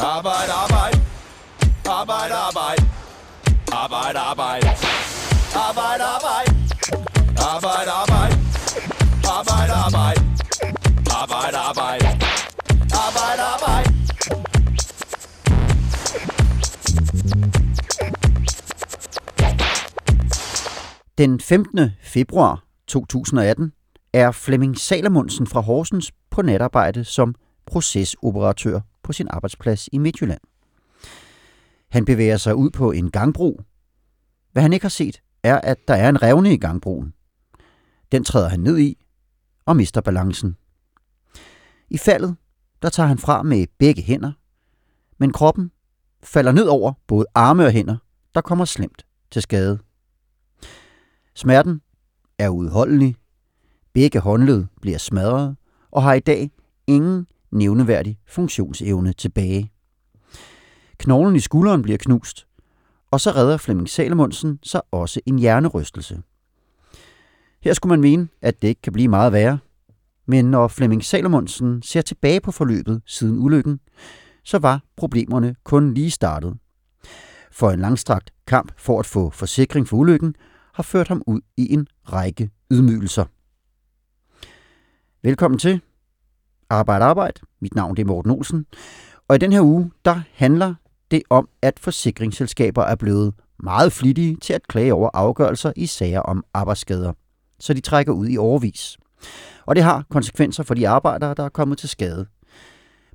Arbejde, arbejde. Arbejde, arbejde. Arbejde, arbejde. Arbejde, arbejde. Arbejde, arbejde. Arbejde, arbejde. Arbejde, arbejde. Arbejde, arbejde. Den 15. februar 2018 er Flemming Salamundsen fra Horsens på natarbejde som procesoperatør på sin arbejdsplads i Midtjylland. Han bevæger sig ud på en gangbro. Hvad han ikke har set, er, at der er en revne i gangbroen. Den træder han ned i og mister balancen. I faldet, der tager han fra med begge hænder, men kroppen falder ned over både arme og hænder, der kommer slemt til skade. Smerten er uudholdelig. begge håndled bliver smadret og har i dag ingen nævneværdig funktionsevne tilbage. Knoglen i skulderen bliver knust, og så redder Flemming Salomonsen sig også en hjernerystelse. Her skulle man mene, at det ikke kan blive meget værre, men når Flemming Salomonsen ser tilbage på forløbet siden ulykken, så var problemerne kun lige startet. For en langstrakt kamp for at få forsikring for ulykken har ført ham ud i en række ydmygelser. Velkommen til Arbejde Arbejde. Mit navn er Morten Olsen. Og i den her uge, der handler det om, at forsikringsselskaber er blevet meget flittige til at klage over afgørelser i sager om arbejdsskader. Så de trækker ud i overvis. Og det har konsekvenser for de arbejdere, der er kommet til skade.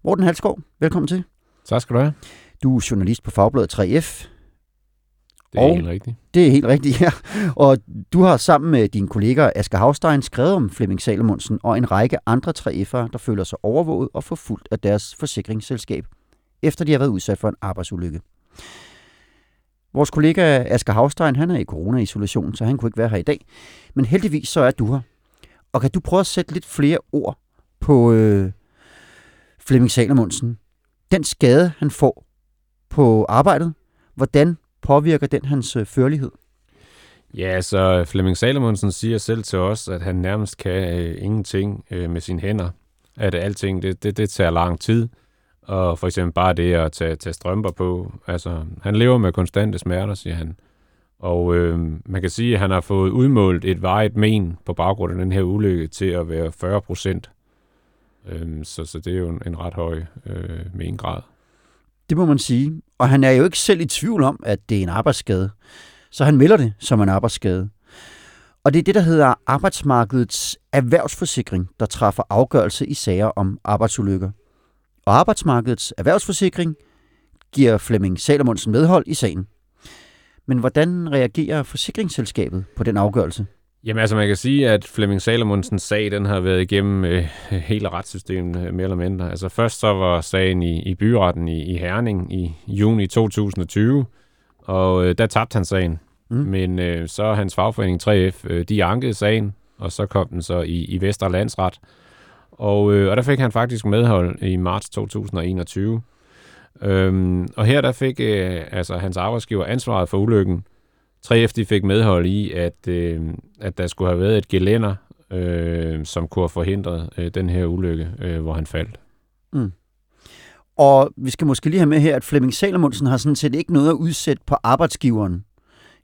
Morten Halskov, velkommen til. Tak skal du have. Du er journalist på Fagbladet 3F. Det er Og- helt rigtigt. Det er helt rigtigt, ja. Og du har sammen med dine kolleger Asger Havstein skrevet om Flemming Salomondsen og en række andre 3F'ere, der føler sig overvåget og forfulgt af deres forsikringsselskab, efter de har været udsat for en arbejdsulykke. Vores kollega Asger Havstein, han er i corona-isolation, så han kunne ikke være her i dag. Men heldigvis så er du her. Og kan du prøve at sætte lidt flere ord på øh, Flemming Salomondsen? Den skade, han får på arbejdet, hvordan påvirker den hans øh, førlighed? Ja, så Flemming Salomonsen siger selv til os, at han nærmest kan øh, ingenting øh, med sine hænder. At alting, det, det, det tager lang tid. Og for eksempel bare det at tage, tage strømper på. Altså, han lever med konstante smerter, siger han. Og øh, man kan sige, at han har fået udmålt et vejet men på baggrund af den her ulykke til at være 40 procent. Øh, så, så det er jo en, en ret høj øh, mengrad. Det må man sige. Og han er jo ikke selv i tvivl om, at det er en arbejdsskade. Så han melder det som en arbejdsskade. Og det er det, der hedder arbejdsmarkedets erhvervsforsikring, der træffer afgørelse i sager om arbejdsulykker. Og arbejdsmarkedets erhvervsforsikring giver Flemming Salomonsen medhold i sagen. Men hvordan reagerer forsikringsselskabet på den afgørelse? Jamen altså, man kan sige, at Flemming Salomonsens sag, den har været igennem øh, hele retssystemet, øh, mere eller mindre. Altså først så var sagen i, i byretten i, i Herning i juni 2020, og øh, der tabte han sagen. Mm. Men øh, så hans fagforening 3F, øh, de ankede sagen, og så kom den så i, i Vestre Landsret. Og, øh, og der fik han faktisk medhold i marts 2021. Øhm, og her der fik øh, altså hans arbejdsgiver ansvaret for ulykken. 3F de fik medhold i, at, øh, at der skulle have været et gelænder, øh, som kunne have forhindret øh, den her ulykke, øh, hvor han faldt. Og vi skal måske lige have med her, at Flemming Salomondsen har sådan set ikke noget at udsætte på arbejdsgiveren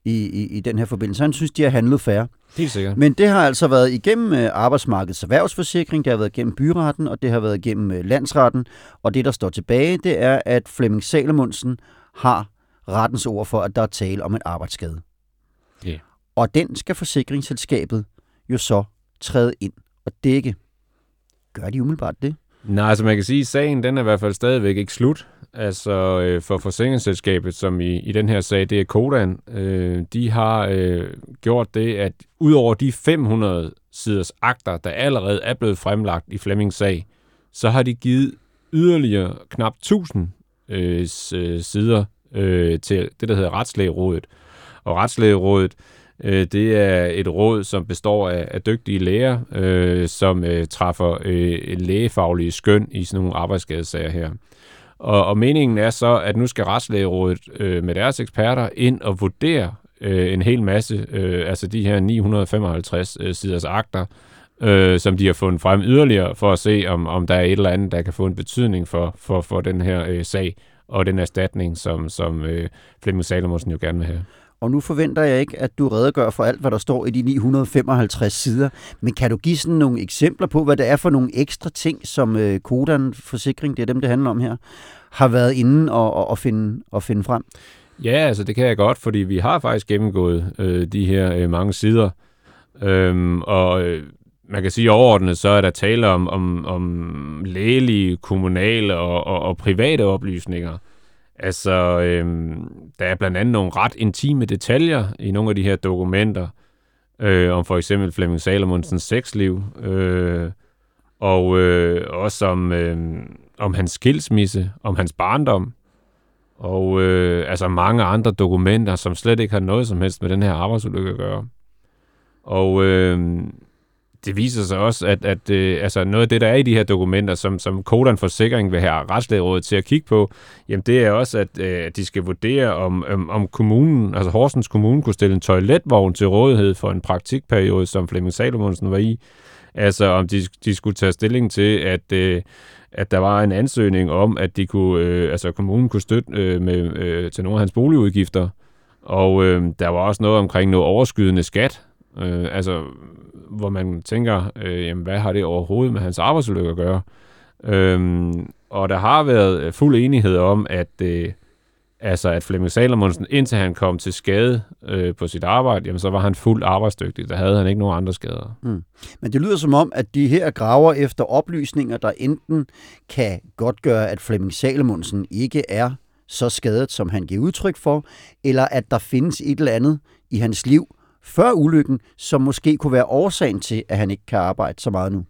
i, i, i den her forbindelse. Han synes, de har handlet færre. Helt sikkert. Men det har altså været igennem øh, arbejdsmarkedets erhvervsforsikring, det har været igennem byretten, og det har været igennem øh, landsretten. Og det, der står tilbage, det er, at Flemming Salomondsen har rettens ord for, at der er tale om en arbejdsskade. Og den skal forsikringsselskabet jo så træde ind og dække. Gør de umiddelbart det? Nej, altså man kan sige, at sagen den er i hvert fald stadigvæk ikke slut. Altså øh, for forsikringsselskabet, som i, i den her sag, det er Kodan, øh, de har øh, gjort det, at udover de 500 siders akter, der allerede er blevet fremlagt i Flemmings sag, så har de givet yderligere knap 1000 øh, øh, sider øh, til det, der hedder Retslægerådet. Og Retslægerådet, øh, det er et råd, som består af, af dygtige læger, øh, som øh, træffer øh, lægefaglige skøn i sådan nogle arbejdsskadesager her. Og, og meningen er så, at nu skal Retslægerådet øh, med deres eksperter ind og vurdere øh, en hel masse, øh, altså de her 955 øh, siders akter, øh, som de har fundet frem yderligere, for at se, om, om der er et eller andet, der kan få en betydning for, for, for den her øh, sag, og den erstatning, som, som øh, Flemming Salomonsen jo gerne vil have. Og nu forventer jeg ikke, at du redegør for alt, hvad der står i de 955 sider. Men kan du give sådan nogle eksempler på, hvad det er for nogle ekstra ting, som øh, Kodan Forsikring, det er dem, det handler om her, har været inde og, og, og, finde, og finde frem? Ja, altså det kan jeg godt, fordi vi har faktisk gennemgået øh, de her øh, mange sider. Øhm, og øh, man kan sige overordnet, så er der tale om, om, om lægelige, kommunale og, og, og private oplysninger. Altså, øhm, der er blandt andet nogle ret intime detaljer i nogle af de her dokumenter, øh, om for eksempel Flemming Salomonsens sexliv, øh, og øh, også om, øh, om hans skilsmisse, om hans barndom, og øh, altså mange andre dokumenter, som slet ikke har noget som helst med den her arbejdsulykke at gøre. Og øh, det viser sig også, at, at øh, altså noget af det, der er i de her dokumenter, som, som Kodan Forsikring vil have retslægerådet til at kigge på, jamen det er også, at øh, de skal vurdere, om, om, om kommunen, altså Horsens Kommune, kunne stille en toiletvogn til rådighed for en praktikperiode, som Flemming Salomonsen var i. Altså om de, de skulle tage stilling til, at, øh, at der var en ansøgning om, at de kunne, øh, altså kommunen kunne støtte øh, med, øh, til nogle af hans boligudgifter. Og øh, der var også noget omkring noget overskydende skat, øh, altså hvor man tænker, øh, jamen, hvad har det overhovedet med hans arbejdsulykke at gøre? Øh, og der har været øh, fuld enighed om, at, øh, altså, at Flemming Salomonsen, indtil han kom til skade øh, på sit arbejde, jamen, så var han fuldt arbejdsdygtig. Der havde han ikke nogen andre skader. Mm. Men det lyder som om, at de her graver efter oplysninger, der enten kan godt gøre, at Flemming Salomonsen ikke er så skadet, som han giver udtryk for, eller at der findes et eller andet i hans liv, før ulykken, som måske kunne være årsagen til, at han ikke kan arbejde så meget nu.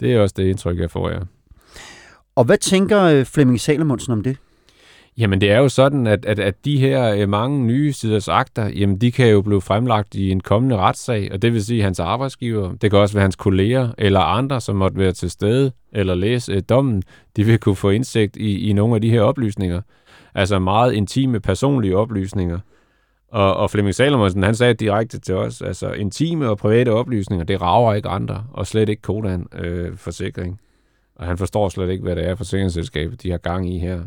Det er også det indtryk, jeg får, ja. Og hvad tænker øh, Flemming Salomonsen om det? Jamen det er jo sådan, at, at, at de her øh, mange nye siders akter, jamen de kan jo blive fremlagt i en kommende retssag, og det vil sige hans arbejdsgiver, det kan også være hans kolleger eller andre, som måtte være til stede eller læse øh, dommen, de vil kunne få indsigt i, i nogle af de her oplysninger. Altså meget intime personlige oplysninger. Og, og Flemming Salomonsen, han sagde direkte til os, altså intime og private oplysninger, det rager ikke andre, og slet ikke Kodan øh, forsikring. Og han forstår slet ikke, hvad det er forsikringsselskabet, de har gang i her.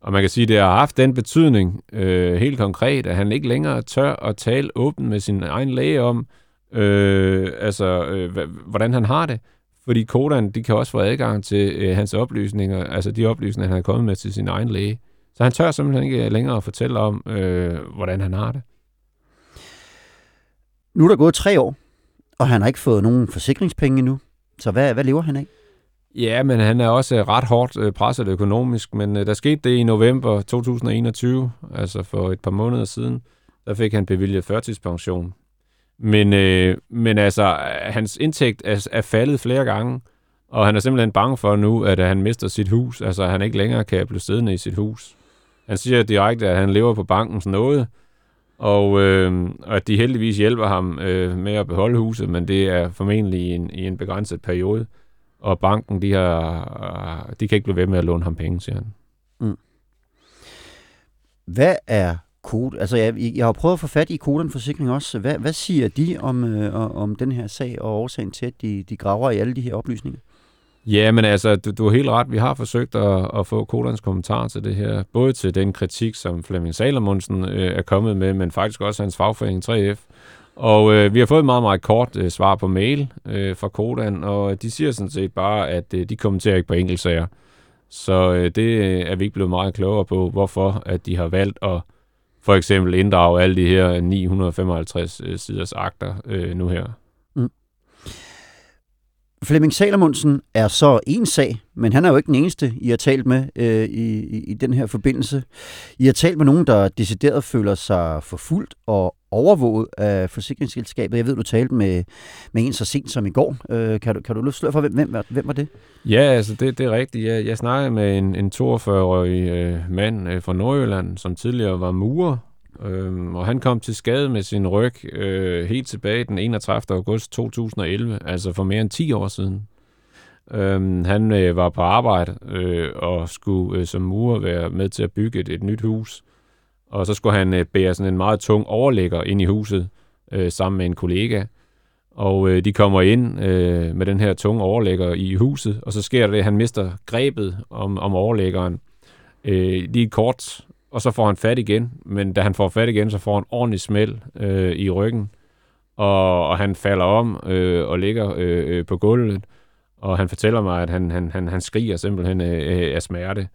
Og man kan sige, at det har haft den betydning øh, helt konkret, at han ikke længere tør at tale åbent med sin egen læge om, øh, altså, øh, hvordan han har det. Fordi Kodan, de kan også få adgang til øh, hans oplysninger, altså de oplysninger, han har kommet med til sin egen læge. Så han tør simpelthen ikke længere at fortælle om, øh, hvordan han har det. Nu er der gået tre år, og han har ikke fået nogen forsikringspenge endnu. Så hvad, hvad lever han af? Ja, men han er også ret hårdt øh, presset økonomisk, men øh, der skete det i november 2021, altså for et par måneder siden. Der fik han bevilget førtidspension. Men, øh, men altså, hans indtægt er, er faldet flere gange, og han er simpelthen bange for nu, at han mister sit hus. Altså, han ikke længere kan blive siddende i sit hus. Han siger direkte, at han lever på bankens nåde, og, øh, og at de heldigvis hjælper ham øh, med at beholde huset, men det er formentlig i en, i en begrænset periode. Og banken, de, har, de kan ikke blive ved med at låne ham penge, siger han. Mm. Hvad er kode? Altså, jeg, jeg har prøvet at få fat i Kodan Forsikring også. Hvad, hvad siger de om, øh, om den her sag og årsagen til, at de, de graver i alle de her oplysninger? Ja, men altså, du, du har helt ret. Vi har forsøgt at, at få Kodans kommentar til det her. Både til den kritik, som Flemming Salomonsen øh, er kommet med, men faktisk også hans fagforening 3F. Og øh, vi har fået et meget, meget kort øh, svar på mail øh, fra Kodan, og de siger sådan set bare, at øh, de kommenterer ikke på enkeltsager. Så øh, det øh, er vi ikke blevet meget klogere på, hvorfor at de har valgt at for eksempel inddrage alle de her 955 øh, siders akter øh, nu her. Flemming Salomonsen er så en sag, men han er jo ikke den eneste, I har talt med øh, i, i, i den her forbindelse. I har talt med nogen, der decideret føler sig forfulgt og overvåget af forsikringsselskabet. Jeg ved, du talte med, med en så sent som i går. Øh, kan, du, kan du løfte for, hvem, hvem, hvem var det? Ja, altså det, det er rigtigt. Jeg, jeg snakkede med en, en 42-årig øh, mand øh, fra Nordjylland, som tidligere var murer, Øhm, og han kom til skade med sin ryg øh, helt tilbage den 31. august 2011, altså for mere end 10 år siden. Øhm, han øh, var på arbejde øh, og skulle øh, som murer være med til at bygge et, et nyt hus. Og så skulle han øh, bære sådan en meget tung overlægger ind i huset øh, sammen med en kollega. Og øh, de kommer ind øh, med den her tunge overlægger i huset, og så sker det, at han mister grebet om, om overlæggeren øh, lige kort, og så får han fat igen. Men da han får fat igen, så får han ordentlig smæld øh, i ryggen, og, og han falder om øh, og ligger øh, øh på gulvet. Og han fortæller mig, at han, han, han, han skriger simpelthen øh, af smerte.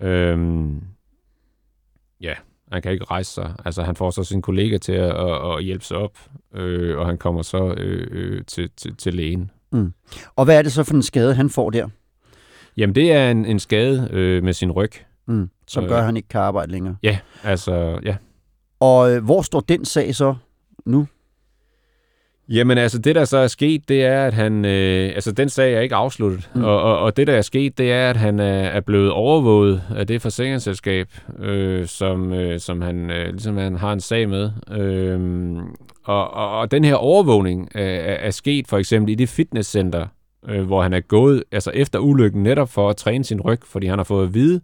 Øhm, ja, han kan ikke rejse sig. Altså, han får så sin kollega til at, at, at hjælpe sig op, øh, og han kommer så øh, øh, til, til, til lægen. Mm. Og hvad er det så for en skade, han får der? Jamen, det er en, en skade øh, med sin ryg. Mm. Som øh, gør, at han ikke kan arbejde længere. Ja, altså, ja. Og øh, hvor står den sag så nu? Jamen altså, det der så er sket, det er, at han... Øh, altså, den sag er ikke afsluttet. Mm. Og, og, og det, der er sket, det er, at han er, er blevet overvåget af det forsikringsselskab, øh, som, øh, som han, øh, ligesom han har en sag med. Øh, og, og, og den her overvågning øh, er, er sket for eksempel i det fitnesscenter, øh, hvor han er gået altså efter ulykken netop for at træne sin ryg, fordi han har fået at vide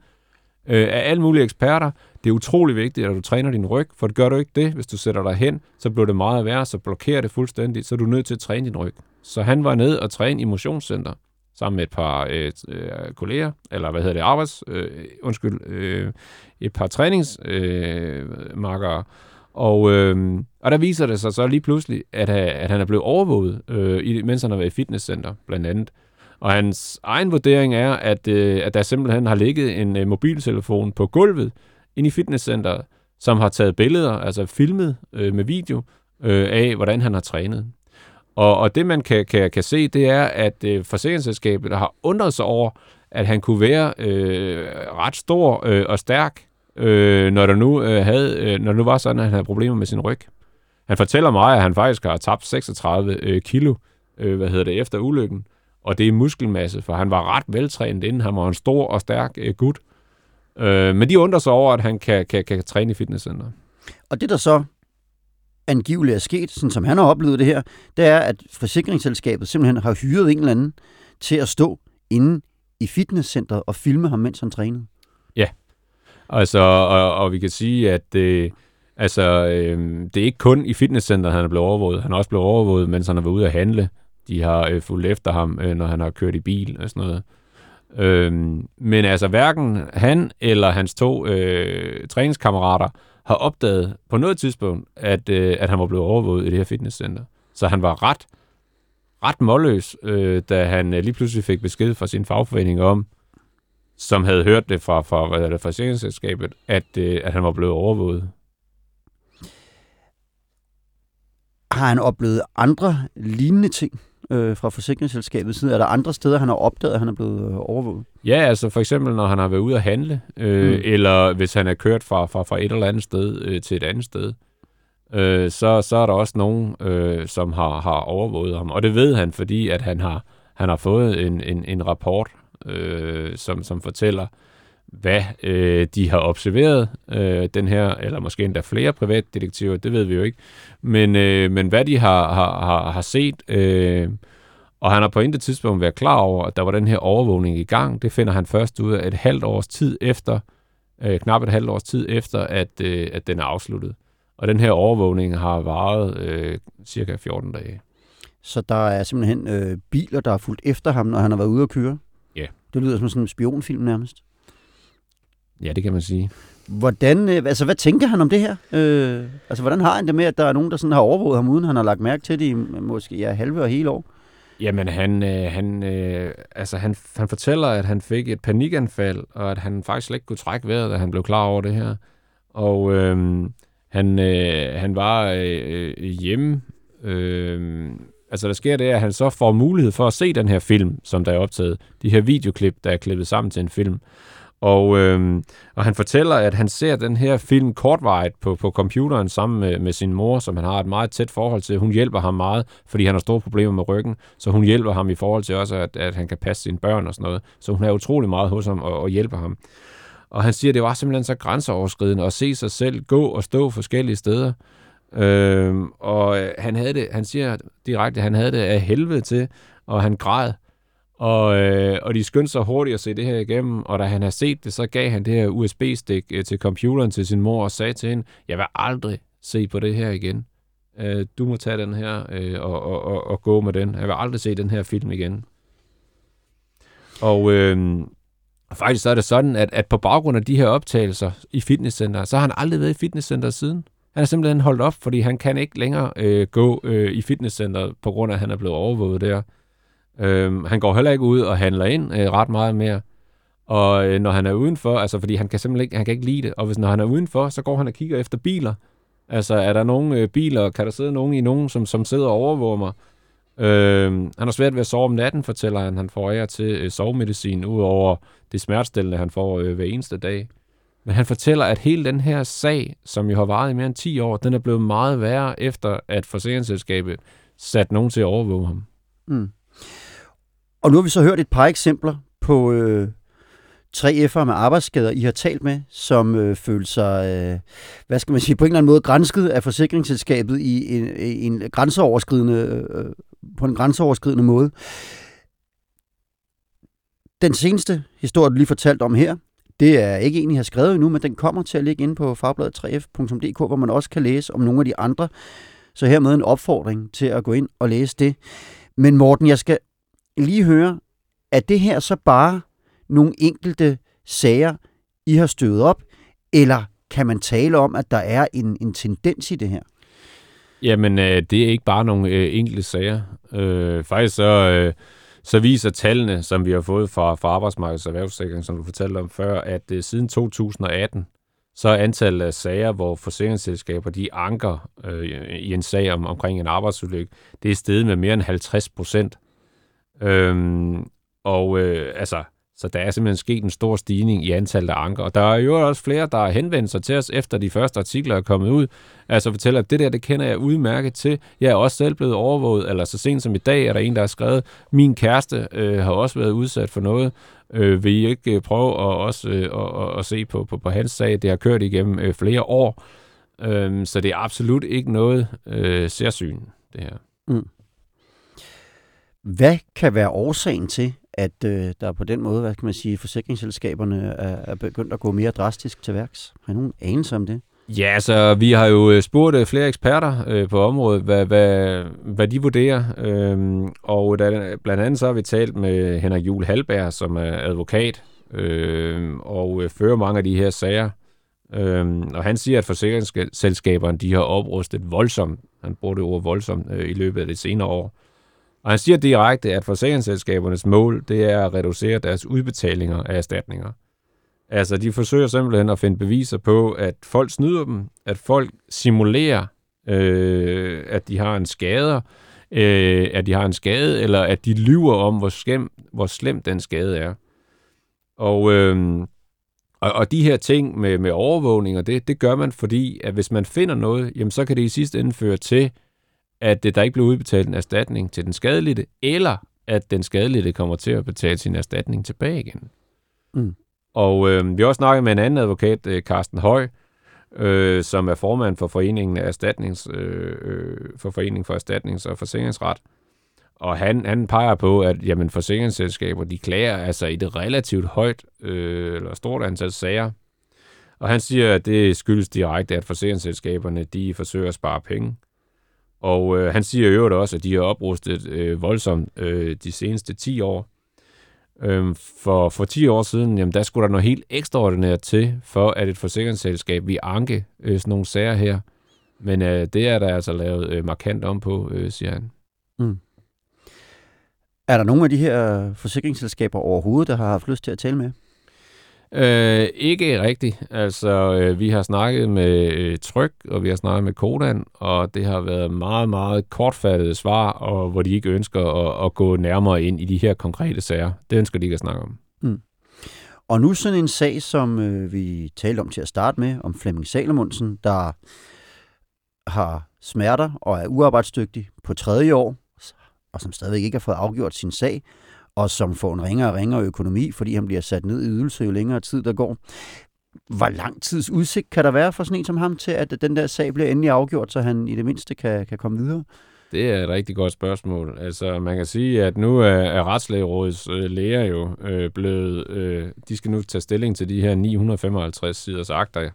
øh, af alle mulige eksperter, det er utrolig vigtigt, at du træner din ryg, for gør du ikke det, hvis du sætter dig hen, så bliver det meget værre, så blokerer det fuldstændigt, så er du nødt til at træne din ryg. Så han var ned og træne i motionscenter sammen med et par øh, øh, kolleger, eller hvad hedder det, arbejds, øh, undskyld, øh, et par træningsmarkere, øh, og, øh, og der viser det sig så lige pludselig, at, at han er blevet overvåget, øh, mens han har været i fitnesscenter, blandt andet. Og hans egen vurdering er, at, øh, at der simpelthen har ligget en øh, mobiltelefon på gulvet, inde i fitnesscenteret, som har taget billeder, altså filmet øh, med video, øh, af, hvordan han har trænet. Og, og det, man kan, kan, kan se, det er, at øh, forsikringsselskabet har undret sig over, at han kunne være øh, ret stor øh, og stærk, øh, når, der nu, øh, havde, øh, når det nu var sådan, at han havde problemer med sin ryg. Han fortæller mig, at han faktisk har tabt 36 øh, kilo øh, hvad hedder det, efter ulykken. Og det er muskelmasse, for han var ret veltrænet inden. Han var en stor og stærk øh, gut. Øh, men de undrer sig over, at han kan, kan, kan træne i fitnesscenter. Og det, der så angiveligt er sket, sådan som han har oplevet det her, det er, at forsikringsselskabet simpelthen har hyret en eller anden til at stå inde i fitnesscenteret og filme ham, mens han trænede. Ja, altså, og, og vi kan sige, at øh, altså, øh, det er ikke kun i fitnesscenteret, han er blevet overvåget. Han er også blevet overvåget, mens han er været ude at handle. De har øh, fulgt efter ham, øh, når han har kørt i bil og sådan noget. Øhm, men altså hverken han eller hans to øh, træningskammerater har opdaget på noget tidspunkt, at, øh, at han var blevet overvåget i det her fitnesscenter. Så han var ret, ret målløs, øh, da han øh, lige pludselig fik besked fra sin fagforening om, som havde hørt det fra, fra, hvad det, fra at, øh, at han var blevet overvåget. Har han oplevet andre lignende ting? Øh, fra forsikringsselskabet side? Er der andre steder, han har opdaget, at han er blevet øh, overvåget? Ja, altså for eksempel, når han har været ude at handle, øh, mm. eller hvis han er kørt fra, fra, fra et eller andet sted øh, til et andet sted, øh, så, så er der også nogen, øh, som har, har overvåget ham. Og det ved han, fordi at han har, han har fået en, en, en rapport, øh, som, som fortæller, hvad øh, de har observeret, øh, den her, eller måske endda flere privatdetektiver, det ved vi jo ikke, men, øh, men hvad de har, har, har, har set, øh, og han har på intet tidspunkt været klar over, at der var den her overvågning i gang. Det finder han først ud af et halvt års tid efter, øh, knap et halvt års tid efter, at, øh, at den er afsluttet. Og den her overvågning har varet øh, cirka 14 dage. Så der er simpelthen øh, biler, der har fulgt efter ham, når han har været ude at køre? Ja. Det lyder som sådan en spionfilm nærmest. Ja, det kan man sige. Hvordan, øh, altså, hvad tænker han om det her? Øh, altså, hvordan har han det med, at der er nogen, der sådan har overvåget ham, uden han har lagt mærke til det i måske ja, halve og hele år? Jamen, han, øh, han, øh, altså, han, han fortæller, at han fik et panikanfald, og at han faktisk slet ikke kunne trække vejret, da han blev klar over det her. Og øh, han, øh, han var øh, hjemme. Øh, altså, der sker det, at han så får mulighed for at se den her film, som der er optaget. De her videoklip, der er klippet sammen til en film. Og, øh, og han fortæller, at han ser den her film kortvarigt på, på computeren sammen med, med sin mor, som han har et meget tæt forhold til. Hun hjælper ham meget, fordi han har store problemer med ryggen, så hun hjælper ham i forhold til også, at, at han kan passe sine børn og sådan noget. Så hun er utrolig meget hos ham og, og hjælper ham. Og han siger, at det var simpelthen så grænseoverskridende at se sig selv gå og stå forskellige steder. Øhm, øh, og han havde det, han siger direkte, at han havde det af helvede til, og han græd. Og, øh, og de skyndte sig hurtigt at se det her igennem, og da han havde set det, så gav han det her USB-stik øh, til computeren til sin mor og sagde til hende, jeg vil aldrig se på det her igen. øh, du må tage den her øh, og, og, og, og gå med den. Jeg vil aldrig se den her film igen. Og øh, faktisk så er det sådan, at, at på baggrund af de her optagelser i fitnesscenter, så har han aldrig været i fitnesscenter siden. Han er simpelthen holdt op, fordi han kan ikke længere øh, gå øh, i fitnesscenteret, på grund af, at han er blevet overvåget der. Øh, han går heller ikke ud og handler ind øh, ret meget mere. Og øh, når han er udenfor, altså fordi han kan simpelthen ikke, han kan ikke lide det, og hvis når han er udenfor, så går han og kigger efter biler. Altså er der nogle øh, biler, kan der sidde nogen i nogen, som, som sidder og overvåger mig? Øh, han har svært ved at sove om natten, fortæller han. Han får ære til øh, sovemedicin, udover det smertestillende, han får øh, hver eneste dag. Men han fortæller, at hele den her sag, som jo har varet i mere end 10 år, den er blevet meget værre, efter at forsikringsselskabet satte nogen til at overvåge ham. Mm. Og nu har vi så hørt et par eksempler på øh, 3F'ere med arbejdsskader, I har talt med, som øh, føler sig, øh, hvad skal man sige, på en eller anden måde grænsket af forsikringsselskabet i en, en grænseoverskridende, øh, øh, på en grænseoverskridende måde. Den seneste historie, du lige fortalt om her, det er ikke en, I har skrevet endnu, men den kommer til at ligge inde på fagbladet 3f.dk, hvor man også kan læse om nogle af de andre. Så hermed en opfordring til at gå ind og læse det. Men Morten, jeg skal lige høre, er det her så bare nogle enkelte sager, I har støvet op, eller kan man tale om, at der er en, en tendens i det her? Jamen, øh, det er ikke bare nogle øh, enkelte sager. Øh, faktisk så, øh, så viser tallene, som vi har fået fra, fra Arbejdsmarkedets Erhvervssikring, som du fortalte om før, at øh, siden 2018, så er antallet af sager, hvor forsikringsselskaber de anker øh, i en sag om, omkring en arbejdsulykke, det er steget med mere end 50 procent. Øhm, og øh, altså, så der er simpelthen sket en stor stigning i antallet af anker. Og der er jo også flere, der har henvendt sig til os, efter de første artikler er kommet ud. Altså fortæller, at det der, det kender jeg udmærket til. Jeg er også selv blevet overvåget, eller så sent som i dag er der en, der har skrevet, min kæreste øh, har også været udsat for noget. Øh, vil I ikke øh, prøve at, også, øh, at, at se på, på, på hans sag? Det har kørt igennem øh, flere år. Øh, så det er absolut ikke noget øh, særsyn, det her. Mm. Hvad kan være årsagen til, at øh, der på den måde, hvad kan man sige, forsikringsselskaberne er, er begyndt at gå mere drastisk til værks? Har I nogen anelse om det? Ja, så vi har jo øh, spurgt øh, flere eksperter øh, på området, hvad, hvad, hvad de vurderer. Øhm, og der, blandt andet så har vi talt med Henrik Jul Halberg, som er advokat øhm, øh, og fører mange af de her sager. Øhm, og han siger, at forsikringsselskaberne de har oprustet voldsomt, han bruger det ord voldsomt, øh, i løbet af det senere år. Og han siger direkte, at forsikringsselskabernes mål, det er at reducere deres udbetalinger af erstatninger. Altså, de forsøger simpelthen at finde beviser på, at folk snyder dem, at folk simulerer, øh, at de har en skade, øh, at de har en skade, eller at de lyver om, hvor skæm, hvor slem den skade er. Og, øh, og, og de her ting med, med overvågning, og det, det gør man, fordi at hvis man finder noget, jamen så kan det i sidste ende føre til, at der ikke bliver udbetalt en erstatning til den skadelidte, eller at den skadelidte kommer til at betale sin erstatning tilbage igen. Mm. Og øh, vi har også snakket med en anden advokat, øh, Carsten Høj, øh, som er formand for foreningen af erstatnings, øh, øh, for foreningen for erstatnings- og forsikringsret. Og han, han peger på, at jamen, forsikringsselskaber de klager altså i det relativt højt øh, eller stort antal sager. Og han siger, at det skyldes direkte, at forsikringsselskaberne de forsøger at spare penge. Og øh, han siger i øvrigt også, at de har oprustet øh, voldsomt øh, de seneste 10 år. Øhm, for, for 10 år siden, jamen, der skulle der noget helt ekstraordinært til, for at et forsikringsselskab vi anke øh, sådan nogle sager her. Men øh, det er der altså lavet øh, markant om på, øh, siger han. Mm. Er der nogle af de her forsikringsselskaber overhovedet, der har haft lyst til at tale med? Øh, ikke rigtigt. Altså, øh, vi har snakket med øh, Tryk, og vi har snakket med Kodan, og det har været meget, meget kortfattede svar, og hvor de ikke ønsker at, at gå nærmere ind i de her konkrete sager. Det ønsker de ikke at snakke om. Mm. Og nu sådan en sag, som øh, vi talte om til at starte med, om Flemming Salomonsen, der har smerter og er uarbejdsdygtig på tredje år, og som stadigvæk ikke har fået afgjort sin sag, og som får en ringere og ringere økonomi, fordi han bliver sat ned i ydelse jo længere tid der går. Hvor lang tids udsigt kan der være for sådan en som ham til, at den der sag bliver endelig afgjort, så han i det mindste kan, kan komme videre? Det er et rigtig godt spørgsmål. Altså, man kan sige, at nu er, er Retslægerådets øh, læger jo øh, blevet... Øh, de skal nu tage stilling til de her 955 siders akter.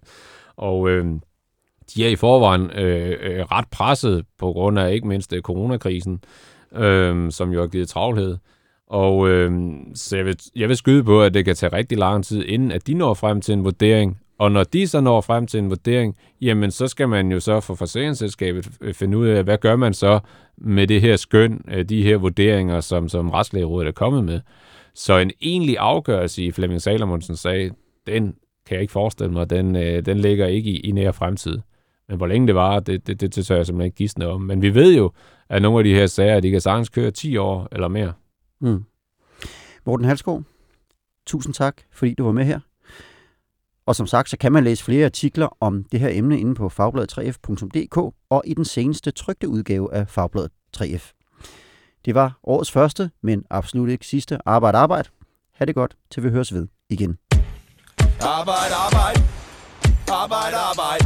Og øh, de er i forvejen øh, øh, ret presset på grund af ikke mindst øh, coronakrisen, øh, som jo har givet travlhed. Og øh, så jeg vil, jeg vil skyde på, at det kan tage rigtig lang tid, inden at de når frem til en vurdering. Og når de så når frem til en vurdering, jamen så skal man jo så for forsikringsselskabet øh, finde ud af, hvad gør man så med det her skøn, øh, de her vurderinger, som, som Retslægerådet er kommet med. Så en egentlig afgørelse i Flemming Salomonsen sag, den kan jeg ikke forestille mig, den, øh, den ligger ikke i, i nær fremtid. Men hvor længe det var, det, det, det, det tør jeg simpelthen ikke gisne om. Men vi ved jo, at nogle af de her sager, de kan sagtens køre 10 år eller mere. Mm. Morten Halsgaard, tusind tak, fordi du var med her. Og som sagt, så kan man læse flere artikler om det her emne inde på fagbladet3f.dk og i den seneste trygte udgave af Fagbladet 3F. Det var årets første, men absolut ikke sidste arbejde arbejde. Ha' det godt, til vi høres ved igen. Arbejde, arbejde. Arbejde, arbejde.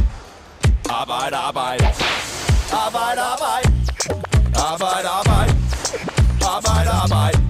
Arbejde, arbejde. Arbejde, arbejde. Arbejde, arbejde. Arbejde, arbejde.